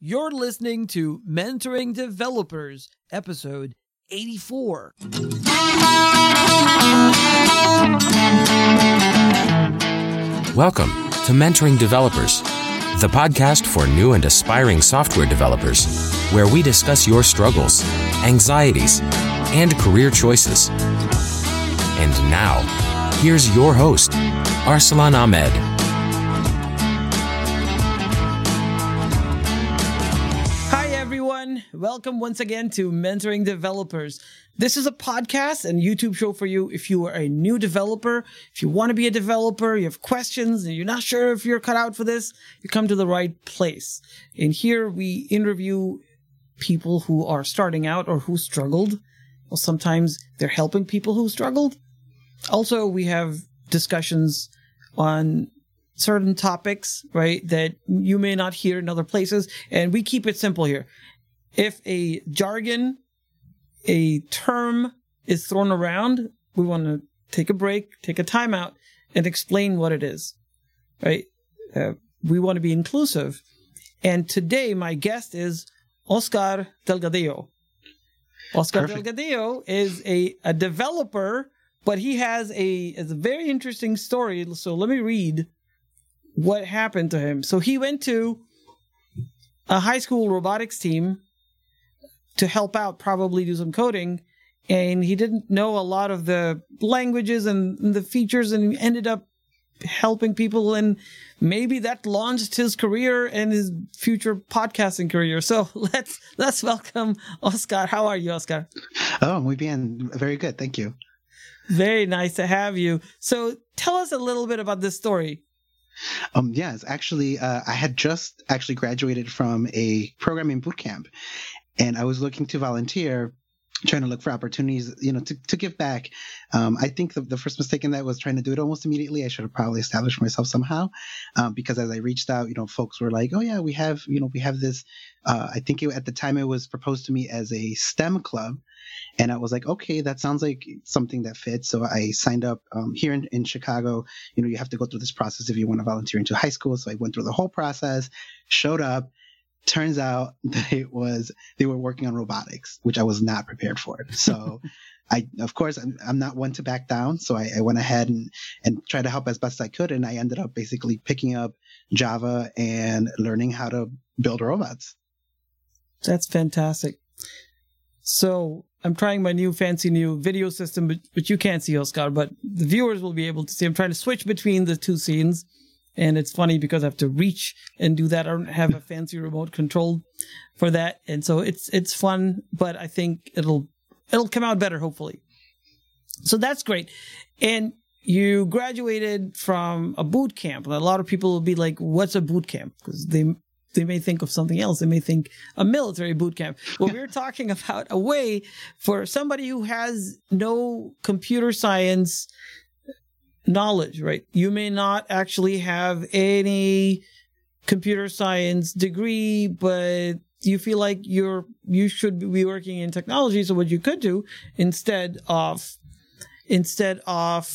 You're listening to Mentoring Developers, episode 84. Welcome to Mentoring Developers, the podcast for new and aspiring software developers, where we discuss your struggles, anxieties, and career choices. And now, here's your host, Arsalan Ahmed. Welcome once again to Mentoring Developers. This is a podcast and YouTube show for you if you are a new developer, if you want to be a developer, you have questions, and you're not sure if you're cut out for this, you come to the right place. And here we interview people who are starting out or who struggled. Well, sometimes they're helping people who struggled. Also, we have discussions on certain topics, right, that you may not hear in other places. And we keep it simple here. If a jargon, a term is thrown around, we want to take a break, take a timeout, and explain what it is, right? Uh, we want to be inclusive. And today, my guest is Oscar Delgadillo. Oscar Perfect. Delgadillo is a, a developer, but he has a, has a very interesting story. So let me read what happened to him. So he went to a high school robotics team to help out, probably do some coding, and he didn't know a lot of the languages and, and the features, and ended up helping people, and maybe that launched his career and his future podcasting career. So let's let's welcome Oscar. How are you, Oscar? Oh, muy bien. Very good. Thank you. Very nice to have you. So tell us a little bit about this story. Um, yes, actually, uh, I had just actually graduated from a programming boot camp, and I was looking to volunteer, trying to look for opportunities, you know, to, to give back. Um, I think the, the first mistake in that was trying to do it almost immediately. I should have probably established myself somehow, um, because as I reached out, you know, folks were like, "Oh yeah, we have, you know, we have this." Uh, I think it, at the time it was proposed to me as a STEM club, and I was like, okay, that sounds like something that fits. So I signed up um, here in, in Chicago. You know, you have to go through this process if you want to volunteer into high school. So I went through the whole process, showed up. Turns out that it was they were working on robotics, which I was not prepared for. So. I, of course, I'm, I'm not one to back down. So I, I went ahead and, and tried to help as best I could. And I ended up basically picking up Java and learning how to build robots. That's fantastic. So I'm trying my new fancy new video system, but, but you can't see Oscar, but the viewers will be able to see. I'm trying to switch between the two scenes. And it's funny because I have to reach and do that. I don't have a fancy remote control for that. And so it's, it's fun, but I think it'll, it'll come out better, hopefully. So that's great. And you graduated from a boot camp. A lot of people will be like, what's a boot camp? Because they, they may think of something else. They may think a military boot camp. Well, we're talking about a way for somebody who has no computer science knowledge, right? You may not actually have any computer science degree, but you feel like you're you should be working in technology. So what you could do instead of instead of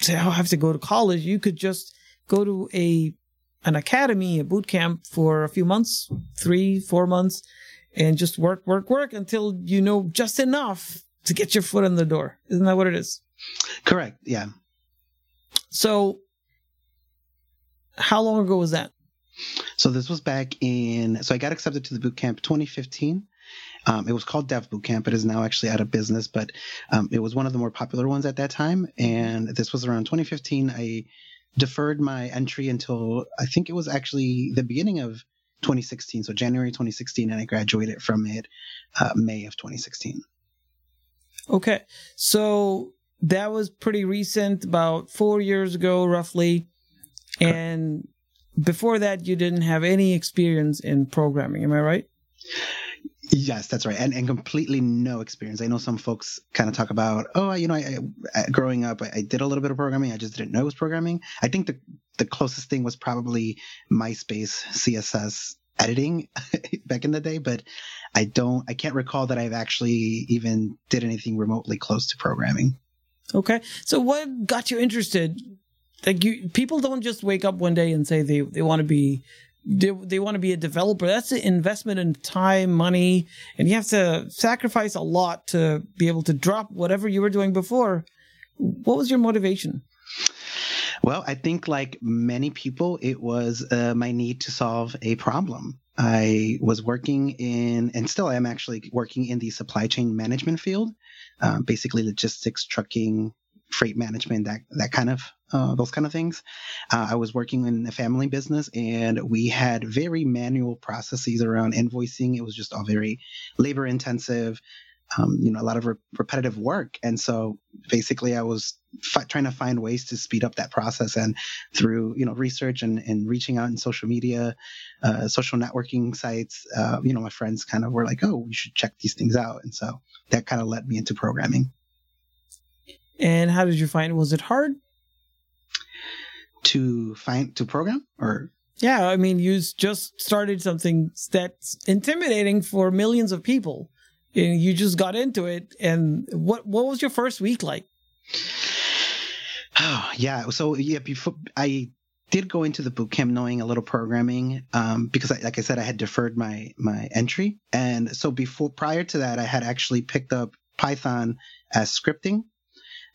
say, oh, I have to go to college, you could just go to a an academy, a boot camp for a few months, three, four months, and just work, work, work until you know just enough to get your foot in the door. Isn't that what it is? Correct. Yeah. So, how long ago was that? So this was back in. So I got accepted to the boot camp 2015. Um, it was called Dev Boot Camp. It is now actually out of business, but um, it was one of the more popular ones at that time. And this was around 2015. I deferred my entry until I think it was actually the beginning of 2016, so January 2016, and I graduated from it uh, May of 2016. Okay, so that was pretty recent, about four years ago, roughly. And before that, you didn't have any experience in programming. Am I right? Yes, that's right, and and completely no experience. I know some folks kind of talk about, oh, you know, I, I, growing up, I, I did a little bit of programming. I just didn't know it was programming. I think the the closest thing was probably MySpace CSS editing back in the day, but I don't, I can't recall that I've actually even did anything remotely close to programming. Okay, so what got you interested? Like you, people don't just wake up one day and say they they want to be they, they want to be a developer. That's an investment in time, money, and you have to sacrifice a lot to be able to drop whatever you were doing before. What was your motivation? Well, I think like many people, it was uh, my need to solve a problem. I was working in, and still I am actually working in the supply chain management field, uh, basically logistics, trucking, freight management, that that kind of uh, those kind of things. Uh, I was working in a family business, and we had very manual processes around invoicing. It was just all very labor intensive. Um, you know, a lot of re- repetitive work, and so basically, I was fi- trying to find ways to speed up that process. And through you know research and, and reaching out in social media, uh, social networking sites, uh, you know, my friends kind of were like, "Oh, you should check these things out," and so that kind of led me into programming. And how did you find? Was it hard? To find to program or yeah, I mean, you just started something that's intimidating for millions of people, and you just got into it. And what what was your first week like? Oh yeah, so yeah, before I did go into the boot camp knowing a little programming um, because, I, like I said, I had deferred my my entry, and so before prior to that, I had actually picked up Python as scripting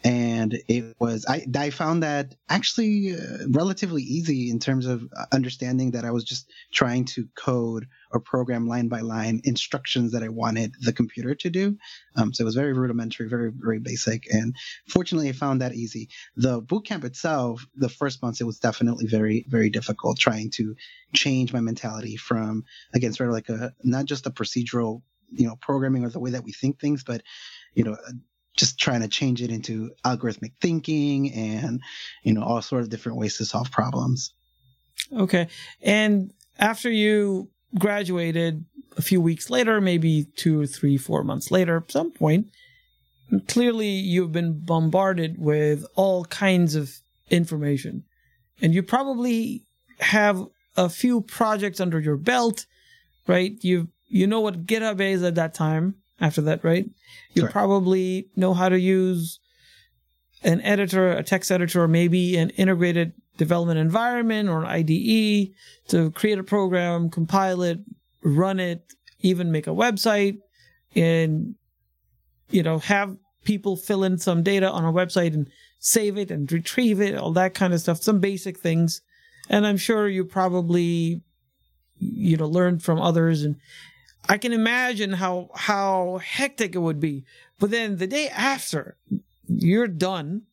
and it was I, I found that actually uh, relatively easy in terms of understanding that i was just trying to code or program line by line instructions that i wanted the computer to do. Um, so it was very rudimentary very very basic. And fortunately i found that easy. The bootcamp itself the first months it was definitely very very difficult trying to change my mentality from again sort of like a not just a procedural you know programming or the way that we think things but you know just trying to change it into algorithmic thinking and you know all sort of different ways to solve problems. Okay. And after you graduated a few weeks later maybe two or three four months later at some point clearly you've been bombarded with all kinds of information. And you probably have a few projects under your belt right? You you know what github is at that time after that, right? You probably know how to use an editor, a text editor, or maybe an integrated development environment or an IDE to create a program, compile it, run it, even make a website, and you know have people fill in some data on a website and save it and retrieve it, all that kind of stuff, some basic things. And I'm sure you probably you know learned from others and I can imagine how how hectic it would be. But then the day after, you're done,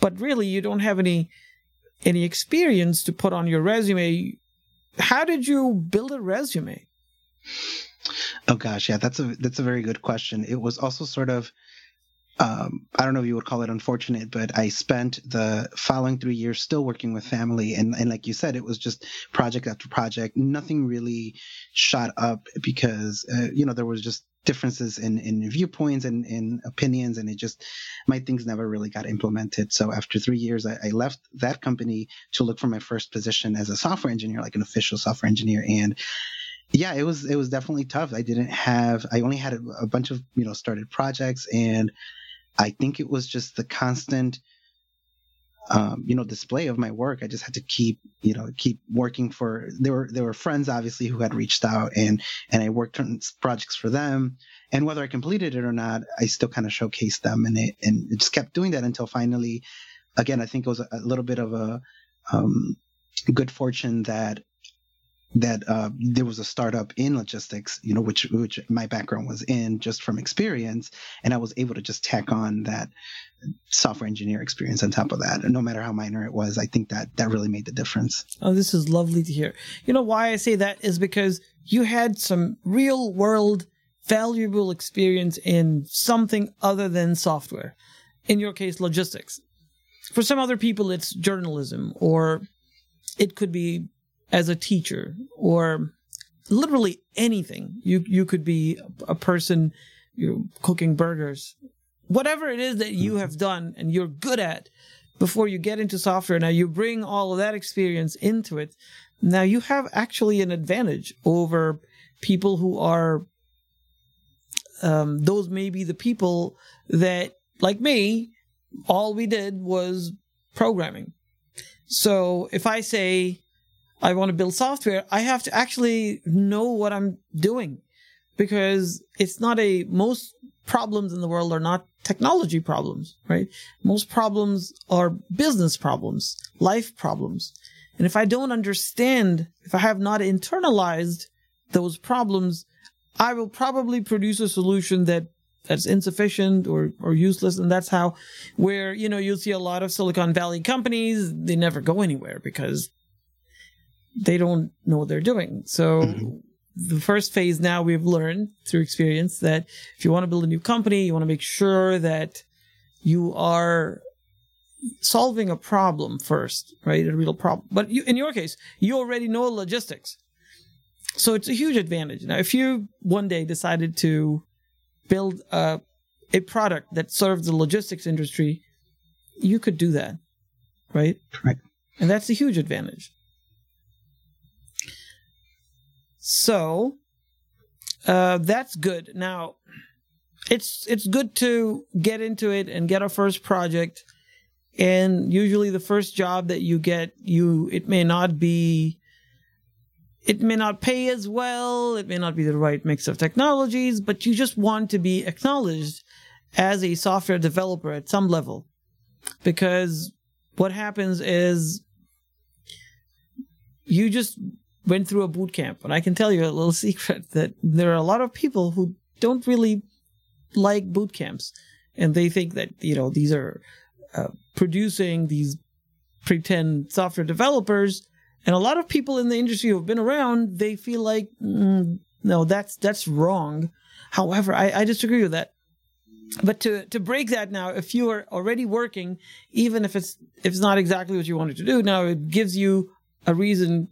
but really you don't have any any experience to put on your resume. How did you build a resume? Oh gosh, yeah, that's a that's a very good question. It was also sort of um, I don't know if you would call it unfortunate, but I spent the following three years still working with family. And, and like you said, it was just project after project. Nothing really shot up because, uh, you know, there was just differences in, in viewpoints and in opinions. And it just, my things never really got implemented. So after three years, I, I left that company to look for my first position as a software engineer, like an official software engineer. And yeah, it was, it was definitely tough. I didn't have, I only had a, a bunch of, you know, started projects and, I think it was just the constant, um, you know, display of my work. I just had to keep, you know, keep working for. There were there were friends obviously who had reached out, and and I worked on projects for them. And whether I completed it or not, I still kind of showcased them, and it and it just kept doing that until finally, again, I think it was a, little bit of a um, good fortune that that uh, there was a startup in logistics, you know, which which my background was in just from experience, and I was able to just tack on that software engineer experience on top of that. And no matter how minor it was, I think that that really made the difference. Oh, this is lovely to hear. You know why I say that is because you had some real world valuable experience in something other than software. In your case, logistics. For some other people, it's journalism, or it could be as a teacher or literally anything. You you could be a person you know, cooking burgers, whatever it is that you have done and you're good at before you get into software. Now you bring all of that experience into it. Now you have actually an advantage over people who are um, those may be the people that like me all we did was programming so if i say I want to build software, I have to actually know what I'm doing because it's not a, most problems in the world are not technology problems, right? Most problems are business problems, life problems. And if I don't understand, if I have not internalized those problems, I will probably produce a solution that that's insufficient or, or useless. And that's how, where, you know, you'll see a lot of Silicon Valley companies, they never go anywhere because they don't know what they're doing. So mm-hmm. the first phase now we've learned through experience that if you want to build a new company, you want to make sure that you are solving a problem first, right? A real problem. But you, in your case, you already know logistics. So it's a huge advantage. Now, if you one day decided to build a, a product that serves the logistics industry, you could do that, right? Right. And that's a huge advantage. So uh, that's good. Now, it's it's good to get into it and get a first project. And usually, the first job that you get, you it may not be it may not pay as well, it may not be the right mix of technologies, but you just want to be acknowledged as a software developer at some level. Because what happens is you just went through a boot camp. And I can tell you a little secret that there are a lot of people who don't really like boot camps. And they think that, you know, these are uh, producing these pretend software developers and a lot of people in the industry who have been around, they feel like, mm, no, that's, that's wrong. However, I, I disagree with that. But to, to break that now, if you are already working, even if it's, if it's not exactly what you wanted to do, now it gives you a reason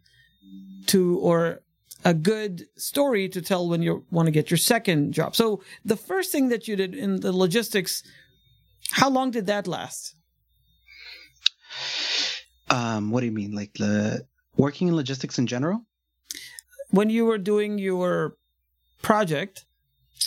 to, or a good story to tell when you want to get your second job. So the first thing that you did in the logistics, how long did that last? Um, what do you mean? Like the working in logistics in general? When you were doing your project,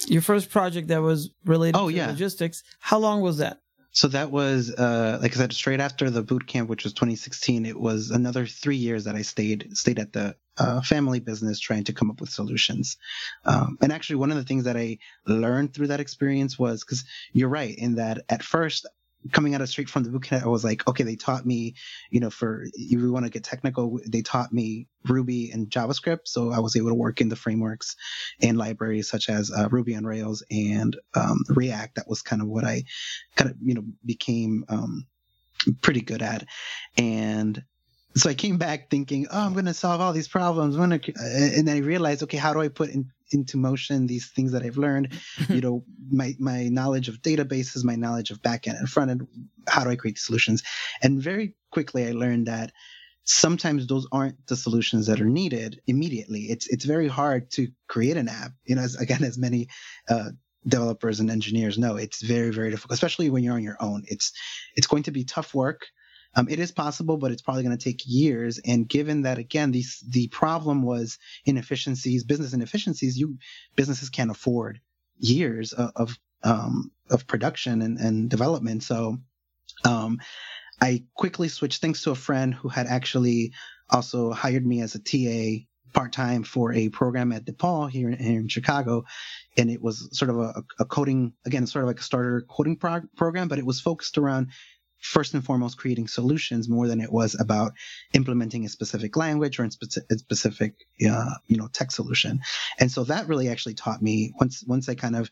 your first project that was related oh, to yeah. logistics, how long was that? So that was, uh, like I said, straight after the boot camp, which was 2016. It was another three years that I stayed stayed at the uh, family business trying to come up with solutions. Um, and actually, one of the things that I learned through that experience was because you're right in that at first coming out of straight from the boot camp, I was like, okay, they taught me, you know, for if we want to get technical, they taught me Ruby and JavaScript. So I was able to work in the frameworks and libraries such as uh, Ruby on Rails and um, React. That was kind of what I kind of, you know, became um, pretty good at. And so I came back thinking, oh, I'm going to solve all these problems. and then I realized, okay, how do I put in, into motion these things that I've learned? you know, my my knowledge of databases, my knowledge of backend and front end. How do I create solutions? And very quickly, I learned that sometimes those aren't the solutions that are needed immediately. It's it's very hard to create an app. You know, as, again, as many uh, developers and engineers know, it's very very difficult, especially when you're on your own. It's it's going to be tough work um, it is possible, but it's probably going to take years. And given that, again, these, the problem was inefficiencies, business inefficiencies, you businesses can't afford years of, of, um, of production and, and development. So, um, I quickly switched things to a friend who had actually also hired me as a TA part time for a program at DePaul here in, here in Chicago. And it was sort of a, a coding, again, sort of like a starter coding prog- program, but it was focused around first and foremost creating solutions more than it was about implementing a specific language or a specific uh, you know tech solution. And so that really actually taught me once once i kind of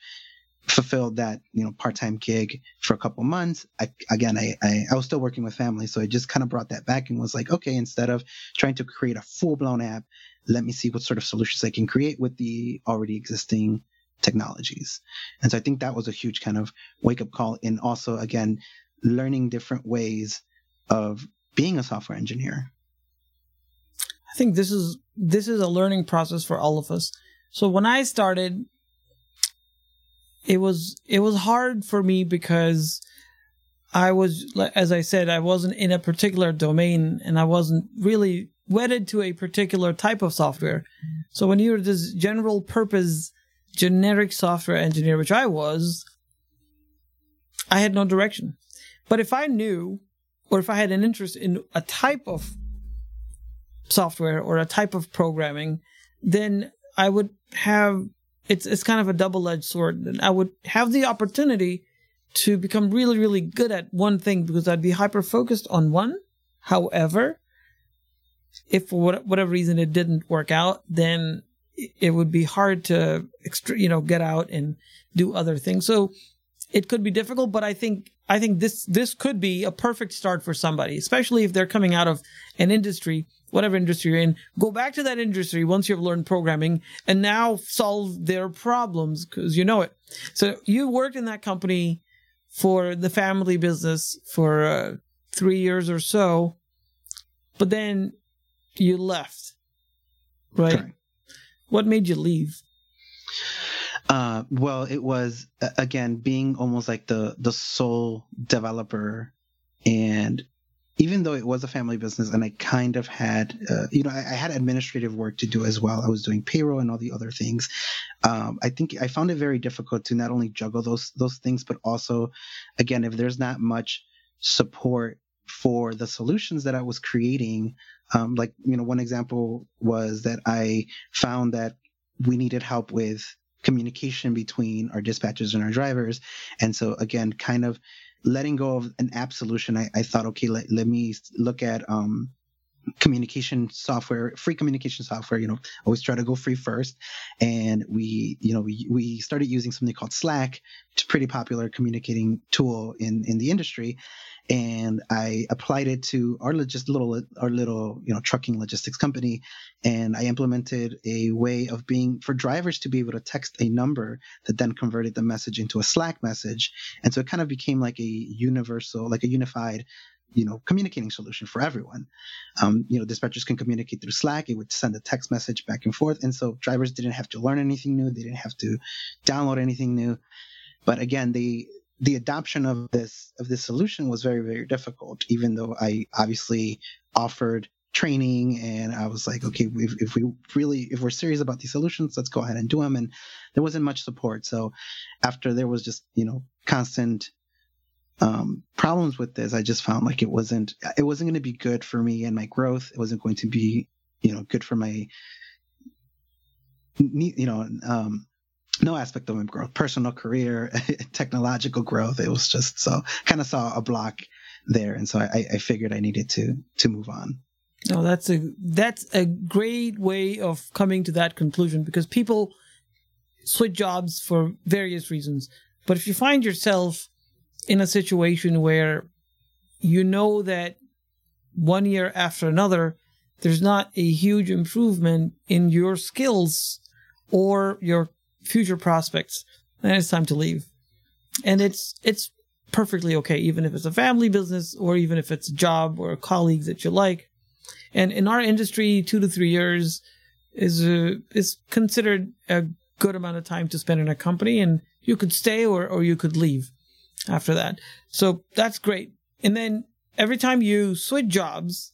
fulfilled that you know part-time gig for a couple months I, again I, I, I was still working with family so i just kind of brought that back and was like okay instead of trying to create a full-blown app let me see what sort of solutions i can create with the already existing technologies. And so i think that was a huge kind of wake up call and also again learning different ways of being a software engineer. I think this is this is a learning process for all of us. So when I started it was it was hard for me because I was as I said I wasn't in a particular domain and I wasn't really wedded to a particular type of software. So when you're this general purpose generic software engineer which I was I had no direction. But if I knew, or if I had an interest in a type of software or a type of programming, then I would have it's it's kind of a double edged sword. I would have the opportunity to become really really good at one thing because I'd be hyper focused on one. However, if for whatever reason it didn't work out, then it would be hard to you know get out and do other things. So it could be difficult, but I think I think this this could be a perfect start for somebody, especially if they're coming out of an industry, whatever industry you're in. Go back to that industry once you've learned programming and now solve their problems because you know it. So you worked in that company for the family business for uh, three years or so, but then you left, right? Correct. What made you leave? Uh, well, it was again being almost like the the sole developer, and even though it was a family business, and I kind of had, uh, you know, I, I, had administrative work to do as well. I was doing payroll and all the other things. Um, I think I found it very difficult to not only juggle those those things, but also, again, if there's not much support for the solutions that I was creating. Um, like, you know, one example was that I found that we needed help with communication between our dispatchers and our drivers. And so, again, kind of letting go of an app solution, I, I thought, okay, let, let me look at um, communication software, free communication software, you know, always try to go free first. And we, you know, we, we started using something called Slack, it's a pretty popular communicating tool in, in the industry. And I applied it to our just little, our little, you know, trucking logistics company. And I implemented a way of being for drivers to be able to text a number that then converted the message into a Slack message. And so it kind of became like a universal, like a unified you know communicating solution for everyone. Um, you know, dispatchers can communicate through Slack. It would send a text message back and forth, and so drivers didn't have to learn anything new. They didn't have to download anything new. But again, the the adoption of this of this solution was very very difficult. Even though I obviously offered training and I was like, okay, if, if we really if we're serious about these solutions, let's go ahead and do them. And there wasn't much support. So after there was just you know constant um, problems with this, I just found like it wasn't it wasn't going to be good for me and my growth. It wasn't going to be you know good for my you know um, no aspect of my growth, personal career, technological growth. It was just so kind of saw a block there, and so I, I figured I needed to to move on. No, that's a that's a great way of coming to that conclusion because people switch jobs for various reasons. But if you find yourself in a situation where you know that one year after another, there's not a huge improvement in your skills or your future prospects, then it's time to leave. And it's it's perfectly okay, even if it's a family business or even if it's a job or a colleague that you like. And in our industry, two to three years is a, is considered a good amount of time to spend in a company, and you could stay or or you could leave after that. So that's great. And then every time you switch jobs,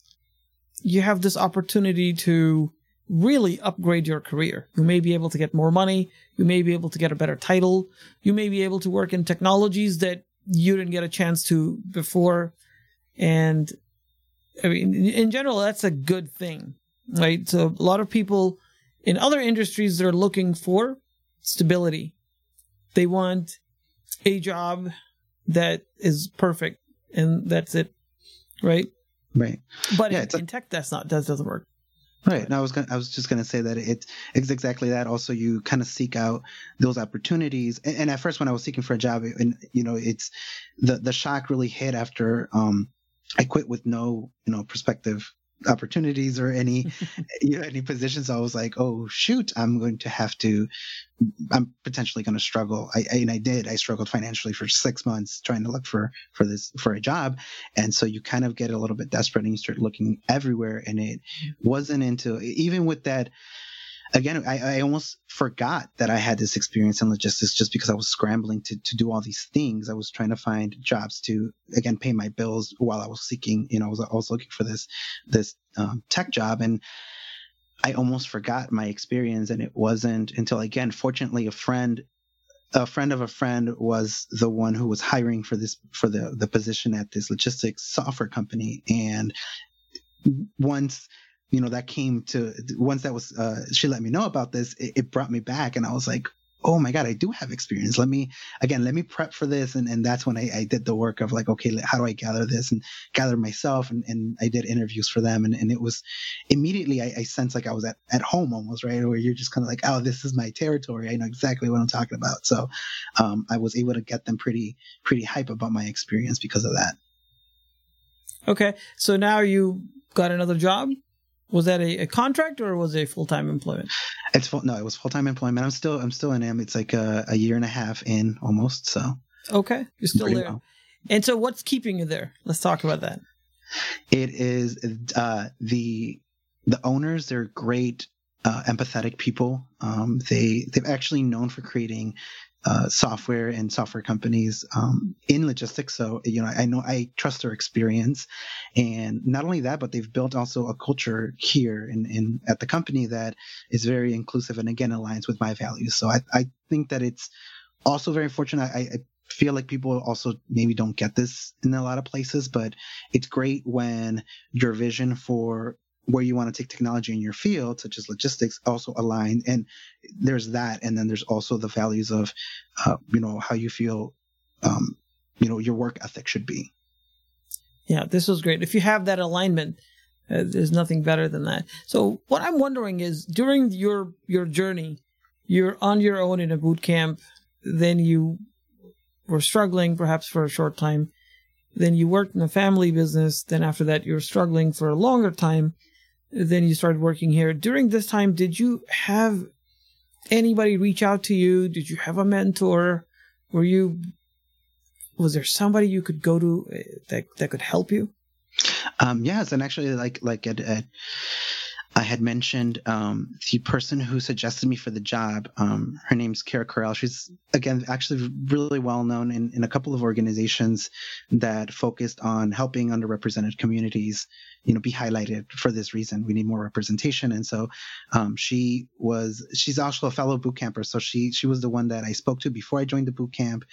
you have this opportunity to really upgrade your career. You may be able to get more money. You may be able to get a better title. You may be able to work in technologies that you didn't get a chance to before. And I mean, in general, that's a good thing, right? So a lot of people in other industries, they're looking for stability. They want a job that is perfect and that's it right right but yeah, in, in tech that's not that doesn't work Right. And I was gonna, I was just going to say that it, it's exactly that. Also, you kind of seek out those opportunities. And, and, at first, when I was seeking for a job, and you know, it's the the shock really hit after um, I quit with no you know prospective opportunities or any you know, any positions i was like oh shoot i'm going to have to i'm potentially going to struggle. I, I, and i did. I struggled financially for six months trying to look for for this for a job. And so you kind of get a little bit desperate and you start looking everywhere and it wasn't into even with that again, I, I almost forgot that I had this experience in logistics just because I was scrambling to, to do all these things. I was trying to find jobs to, again, pay my bills while I was seeking, you know, I was, I was looking for this, this um, tech job. And I almost forgot my experience. And it wasn't until, again, fortunately, a friend a friend of a friend was the one who was hiring for this for the the position at this logistics software company and once you know, that came to once that was uh, she let me know about this, it, it brought me back, and I was like, oh my god i do have experience. Let me again let me prep for this. And, and that's when I, I did the work of like okay how do i gather this and gather myself? And, and i did interviews for them. And, and it was immediately I, I sensed like i was at, at home almost right? Where you're just kind of like oh this is my territory. I know exactly what i'm talking about. So um, i was able to get them pretty pretty hype about my experience because of that. Okay. So now you got another job was that a, a contract or was it full time employment? It's full. No, it was full time employment. I'm still I'm still in AM. It's like a, a year and a half in almost. So okay, you're still there. Well. And so, what's keeping you there? Let's talk about that. It is uh, the the owners. They're great, uh, empathetic people. Um, they they've actually known for creating uh, software and software companies um, in logistics. So you know, I know I trust their experience, and not only that, but they've built also a culture here in, in at the company that is very inclusive and again aligns with my values. So I, I think that it's also very fortunate. I, I feel like people also maybe don't get this in a lot of places, but it's great when your vision for where you want to take technology in your field, such as logistics, also aligned. And there's that, and then there's also the values of, uh, you know, how you feel, um, you know, your work ethic should be. Yeah, this was great. If you have that alignment, uh, there's nothing better than that. So what I'm wondering is, during your your journey, you're on your own in a boot camp. Then you were struggling, perhaps for a short time. Then you worked in a family business. Then after that, you were struggling for a longer time then you started working here. During this time, did you have anybody reach out to you? Did you have a mentor? Were you was there somebody you could go to eh, that that could help you? Um, yes, and actually, like like at, at I had mentioned um, the person who suggested me for the job. Um, her name's Kara Corral. She's again actually really well known in, in a couple of organizations that focused on helping underrepresented communities, you know, be highlighted for this reason. We need more representation, and so um, she was. She's also a fellow boot camper, so she she was the one that I spoke to before I joined the boot camp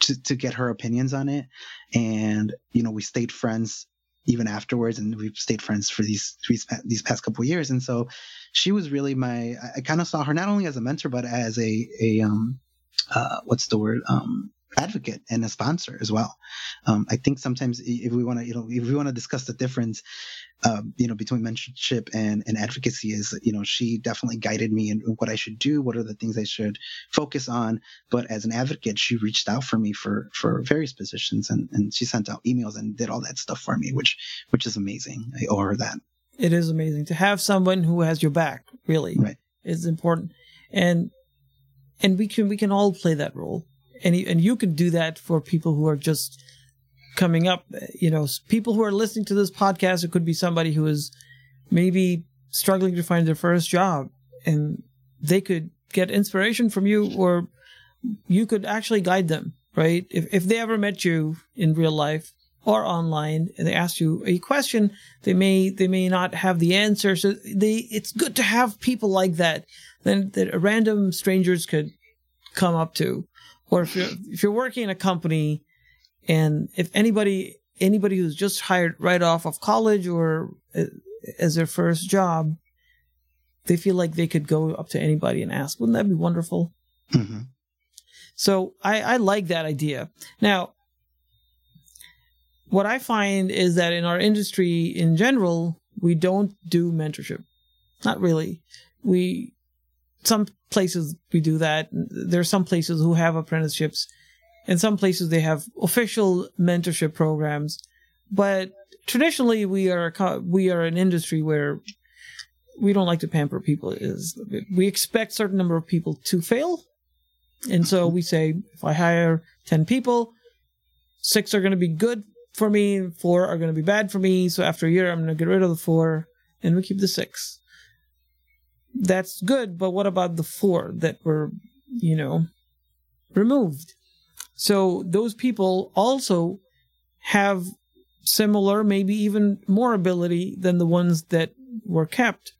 to to get her opinions on it, and you know we stayed friends even afterwards, and we've stayed friends for these these, past couple years. And so, she was really my. I kind of saw her not only as a mentor, but as a a um, uh, what's the word um, advocate and a sponsor as well. Um, I think sometimes if we want to, you know, if we want to discuss the difference, um, you know, between mentorship and, and advocacy is, you know, she definitely guided me in what I should do, what are the things I should focus on. But as an advocate, she reached out for me for, for various positions and, and she sent out emails and did all that stuff for me, which, which is amazing. I owe her that. It is amazing to have someone who has your back, really. Right. Is important. And, and we can, we can all play that role and and you can do that for people who are just coming up. You know, people who are listening to this podcast. It could be somebody who is maybe struggling to find their first job, and they could get inspiration from you, or you could actually guide them. Right? If if they ever met you in real life or online and they ask you a question, they may they may not have the answer. So they it's good to have people like that. Then that random strangers could come up to or if you're if you're working in a company and if anybody anybody who's just hired right off of college or uh, as their first job they feel like they could go up to anybody and ask wouldn't that be wonderful? Mm-hmm. so I, I like that idea. Now what i find is that in our industry in general we don't do mentorship. Not really. We some places we do that. There are some places who have apprenticeships. In some places they have official mentorship programs, but traditionally we are we are an industry where we don't like to pamper people. Is we expect certain number of people to fail, and so we say if I hire ten people, six are going to be good for me, four are going to be bad for me. So after a year, I'm going to get rid of the four, and we keep the six that's good, but what about the four that were, you know, removed? So those people also have similar, maybe even more ability than the ones that were kept.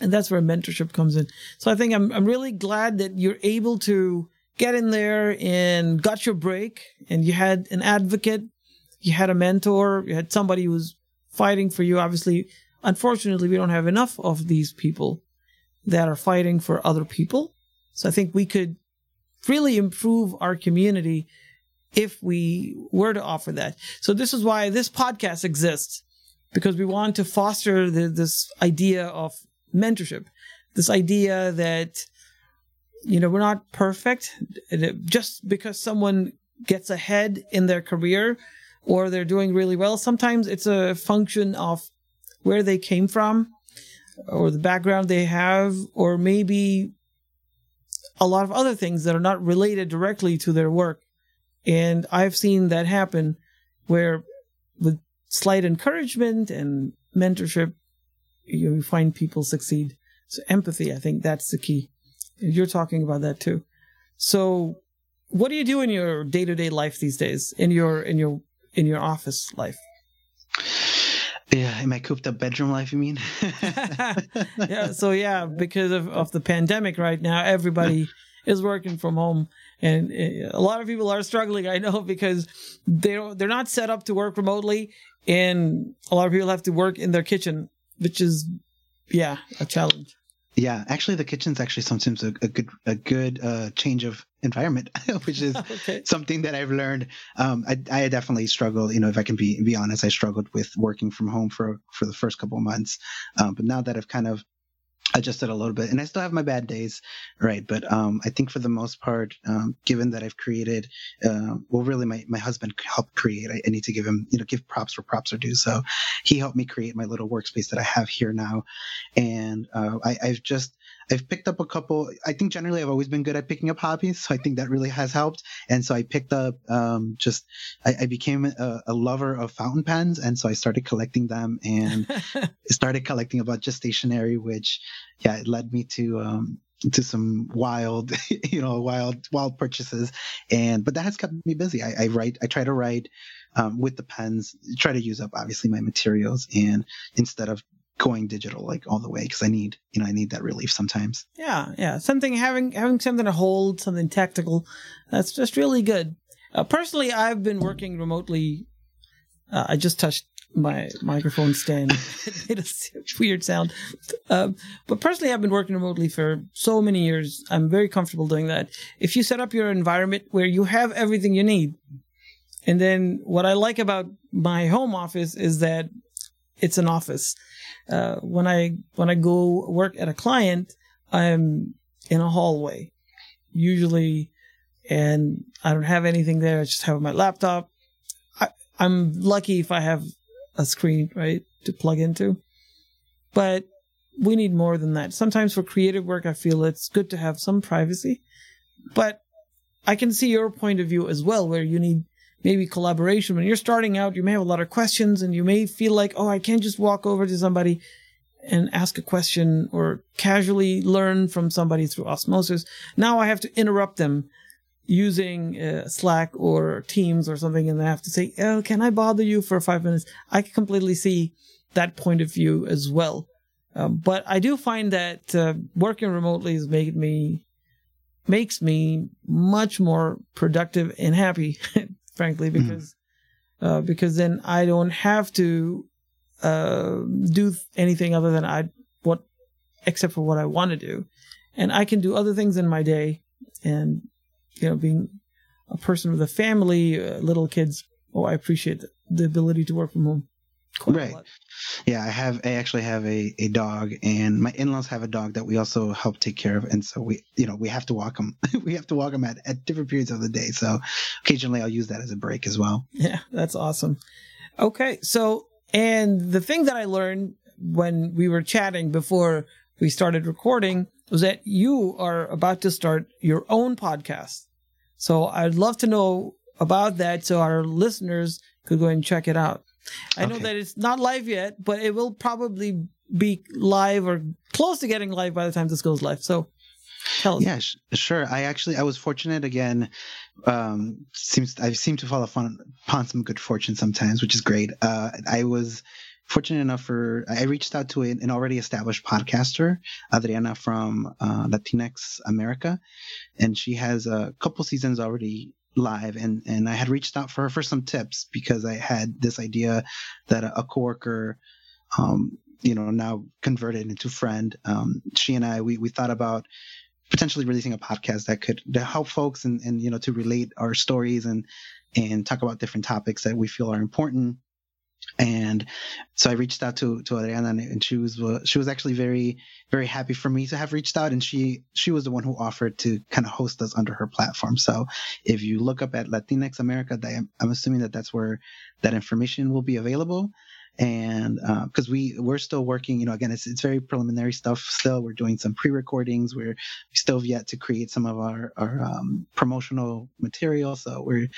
And that's where mentorship comes in. So I think I'm I'm really glad that you're able to get in there and got your break and you had an advocate, you had a mentor, you had somebody who was fighting for you. Obviously, unfortunately, we don't have enough of these people that are fighting for other people. So I think we could really improve our community if we were to offer that. So this is why this podcast exists because we want to foster the, this idea of mentorship, this idea that, you know, we're not perfect. Just because someone gets ahead in their career or they're doing really well, sometimes it's a function of where they came from or the background they have, or maybe a lot of other things that are not related directly to their work. And I've seen that happen where with slight encouragement and mentorship, you find people succeed. So empathy, I think that's the key. You're talking about that too. So what do you do in your day-to-day life these days in your in your in your office life? Yeah, in my cooped up bedroom life, you mean? yeah, so yeah, because of, of the pandemic right now, everybody is working from home. And eh, a lot of people are struggling, I know, because they're, they're not set up to work remotely. And a lot of people have to work in their kitchen, which is, yeah, a challenge. Yeah, actually, the kitchen's actually sometimes a, a good a good uh, change of environment, which is okay. something that I've learned. Um, I, I definitely struggled. You know, if I can be be honest, I struggled with working from home for for the first couple of months. Um, but now that I've kind of adjusted a little bit and i still have my bad days right but um, i think for the most part um, given that i've created uh, well really my, my husband helped create I, I, need to give him you know give props where props are due so he helped me create my little workspace that i have here now and uh, I, i've just I've picked up a couple. I think generally I've always been good at picking up hobbies, so I think that really has helped. And so I picked up um, just I, I became a, a, lover of fountain pens, and so I started collecting them and started collecting a bunch of stationery, which yeah, it led me to um, to some wild, you know, wild wild purchases. And but that has kept me busy. I, I write. I try to write. Um, with the pens, try to use up obviously my materials, and instead of going digital like all the way because I need you know I need that relief sometimes. Yeah, yeah, something having having something to hold, something tactical. That's just really good. Uh, personally, I've been working remotely. Uh, I just touched my microphone stand. it made a weird sound. Uh, but personally, I've been working remotely for so many years. I'm very comfortable doing that. If you set up your environment where you have everything you need, and then what I like about my home office is that it's an office. Uh, when I when I go work at a client, I'm in a hallway, usually, and I don't have anything there. I just have my laptop. I, I'm lucky if I have a screen right to plug into, but we need more than that. Sometimes for creative work, I feel it's good to have some privacy, but I can see your point of view as well, where you need maybe collaboration. When you're starting out, you may have a lot of questions and you may feel like, oh, I can't just walk over to somebody and ask a question or casually learn from somebody through osmosis. Now I have to interrupt them using uh, Slack or Teams or something, and I have to say, "Oh, can I bother you for five minutes?" I can completely see that point of view as well. Um, but I do find that uh, working remotely has made me makes me much more productive and happy frankly, hmm. because mm. uh, because then I don't have to uh, do anything other than I what except for what I want to do, and I can do other things in my day. And you know, being a person with a family, uh, little kids, oh, I appreciate the, the ability to work from home right. Yeah, I have. I actually have a, a dog, and my in laws have a dog that we also help take care of, and so we, you know, we have to walk them. we have to walk them at, at different periods of the day. So occasionally, I'll use that as a break as well. Yeah, that's awesome. Okay, so and the thing that I learned when we were chatting before we started recording was that you are about to start your own podcast. So I'd love to know about that so our listeners could go and check it out. I okay. know that it's not live yet, but it will probably be live or close to getting live by the time this goes live. So tell us. Yeah, sh- sure. I actually I was fortunate again. Um, seems I seem to fall upon, upon some good fortune sometimes, which is great. Uh, I was fortunate enough for I reached out to an already established podcaster, Adriana from uh, Latinx America, and she has a couple seasons already live and and I had reached out for her for some tips because I had this idea that a, a coworker um, you know now converted into friend. Um, she and I we we thought about potentially releasing a podcast that could to help folks and and you know to relate our stories and and talk about different topics that we feel are important and so I reached out to to Adriana, and she was she was actually very very happy for me to have reached out, and she she was the one who offered to kind of host us under her platform. So if you look up at Latinx America, I'm assuming that that's where that information will be available. And because uh, we we're still working, you know, again, it's it's very preliminary stuff. Still, we're doing some pre-recordings. We're we still have yet to create some of our our um, promotional material, so we're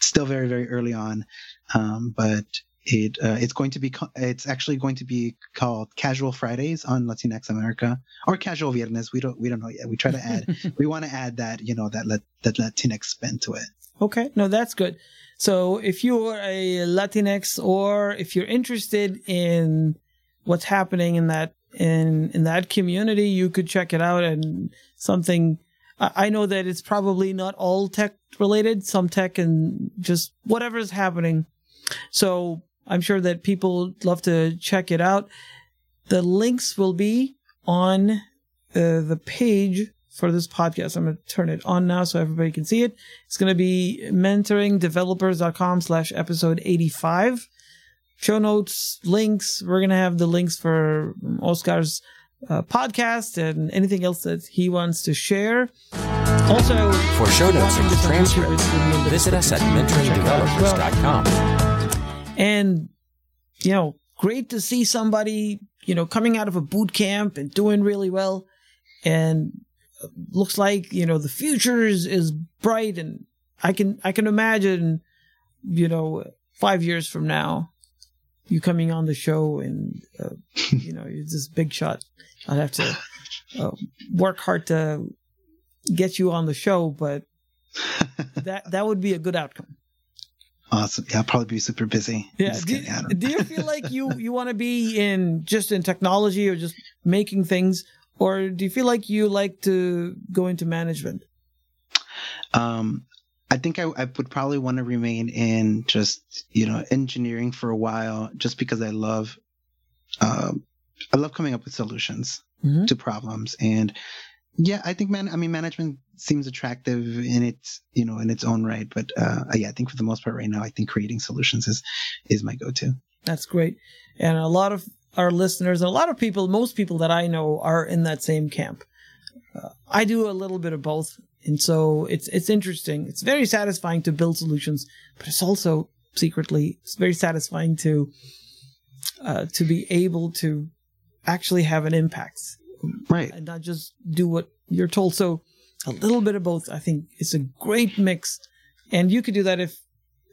still very very early on. Um, but it uh, it's going to be it's actually going to be called Casual Fridays on Latinx America or Casual Viernes. We don't we don't know yet. We try to add we want to add that you know that that Latinx spin to it. Okay, no, that's good. So if you are a Latinx or if you're interested in what's happening in that in in that community, you could check it out and something. I know that it's probably not all tech related, some tech and just whatever is happening. So I'm sure that people love to check it out. The links will be on uh, the page for this podcast. I'm going to turn it on now so everybody can see it. It's going to be mentoringdevelopers.com slash episode 85. Show notes, links. We're going to have the links for Oscar's uh, podcast and anything else that he wants to share. Also, for show notes and transcripts, visit us at mentoringdevelopers.com. And, you know, great to see somebody, you know, coming out of a boot camp and doing really well. And looks like, you know, the future is, is bright. And I can, I can imagine, you know, five years from now, you coming on the show and, uh, you know, you're this big shot. I'd have to uh, work hard to get you on the show, but that, that would be a good outcome. Awesome. Yeah, I'll probably be super busy. Yeah. Do, do you feel like you, you want to be in just in technology or just making things, or do you feel like you like to go into management? Um, I think I, I would probably want to remain in just you know engineering for a while, just because I love, um, I love coming up with solutions mm-hmm. to problems, and yeah, I think man. I mean, management seems attractive in its you know in its own right, but uh, yeah, I think for the most part right now, I think creating solutions is is my go-to. That's great, and a lot of our listeners, and a lot of people, most people that I know are in that same camp. Uh, I do a little bit of both, and so it's it's interesting. It's very satisfying to build solutions, but it's also secretly it's very satisfying to uh, to be able to actually have an impact right. and not just do what you're told. So a little bit of both i think is a great mix. And you could do that if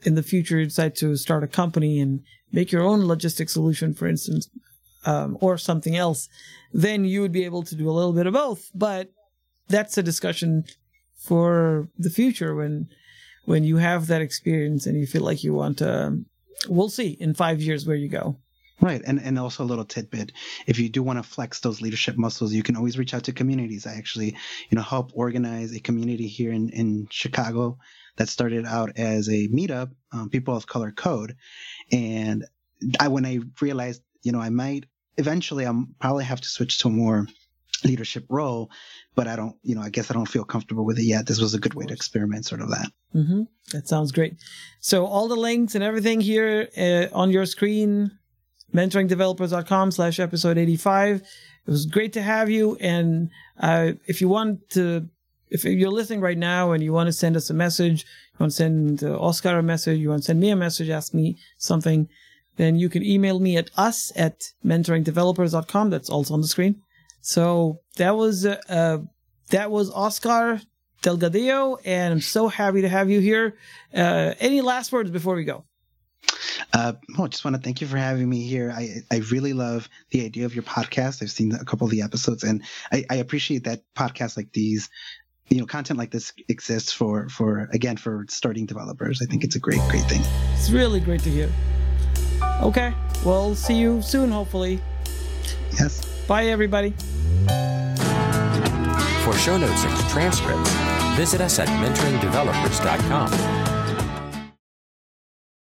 in the future you decide to start a company and make your own logistic solution for instance um, or something else then you would be able to do a little bit of both. But that's a discussion for the future when when you have that experience and you feel like you want to um, we'll see in five years where you go Right. And, and also a little tidbit. If you do want to flex those leadership muscles, you can always reach out to communities. I actually, you know, help organize a community here in, in Chicago that started out as a meetup, um, people of color code. And I, when I realized, you know, I might eventually, I'm probably have to switch to a more leadership role, but I don't, you know, I guess I don't feel comfortable with it yet. This was a good way to experiment sort of that. Mm-hmm. That sounds great. So all the links and everything here uh, on your screen, mentoringdevelopers.com slash episode 85. It was great to have you. And uh, if you want to, if you're listening right now and you want to send us a message, you want to send uh, Oscar a message, you want to send me a message, ask me something, then you can email me at us at mentoringdevelopers.com. That's also on the screen. So that was, uh, uh, that was Oscar Delgadillo, and I'm so happy to have you here. Uh, any last words before we go? Uh, well, I just want to thank you for having me here. I, I really love the idea of your podcast. I've seen a couple of the episodes, and I, I appreciate that podcasts like these, you know, content like this exists for for again for starting developers. I think it's a great great thing. It's really great to hear. Okay, well, see you soon, hopefully. Yes. Bye, everybody. For show notes and transcripts, visit us at mentoringdevelopers.com.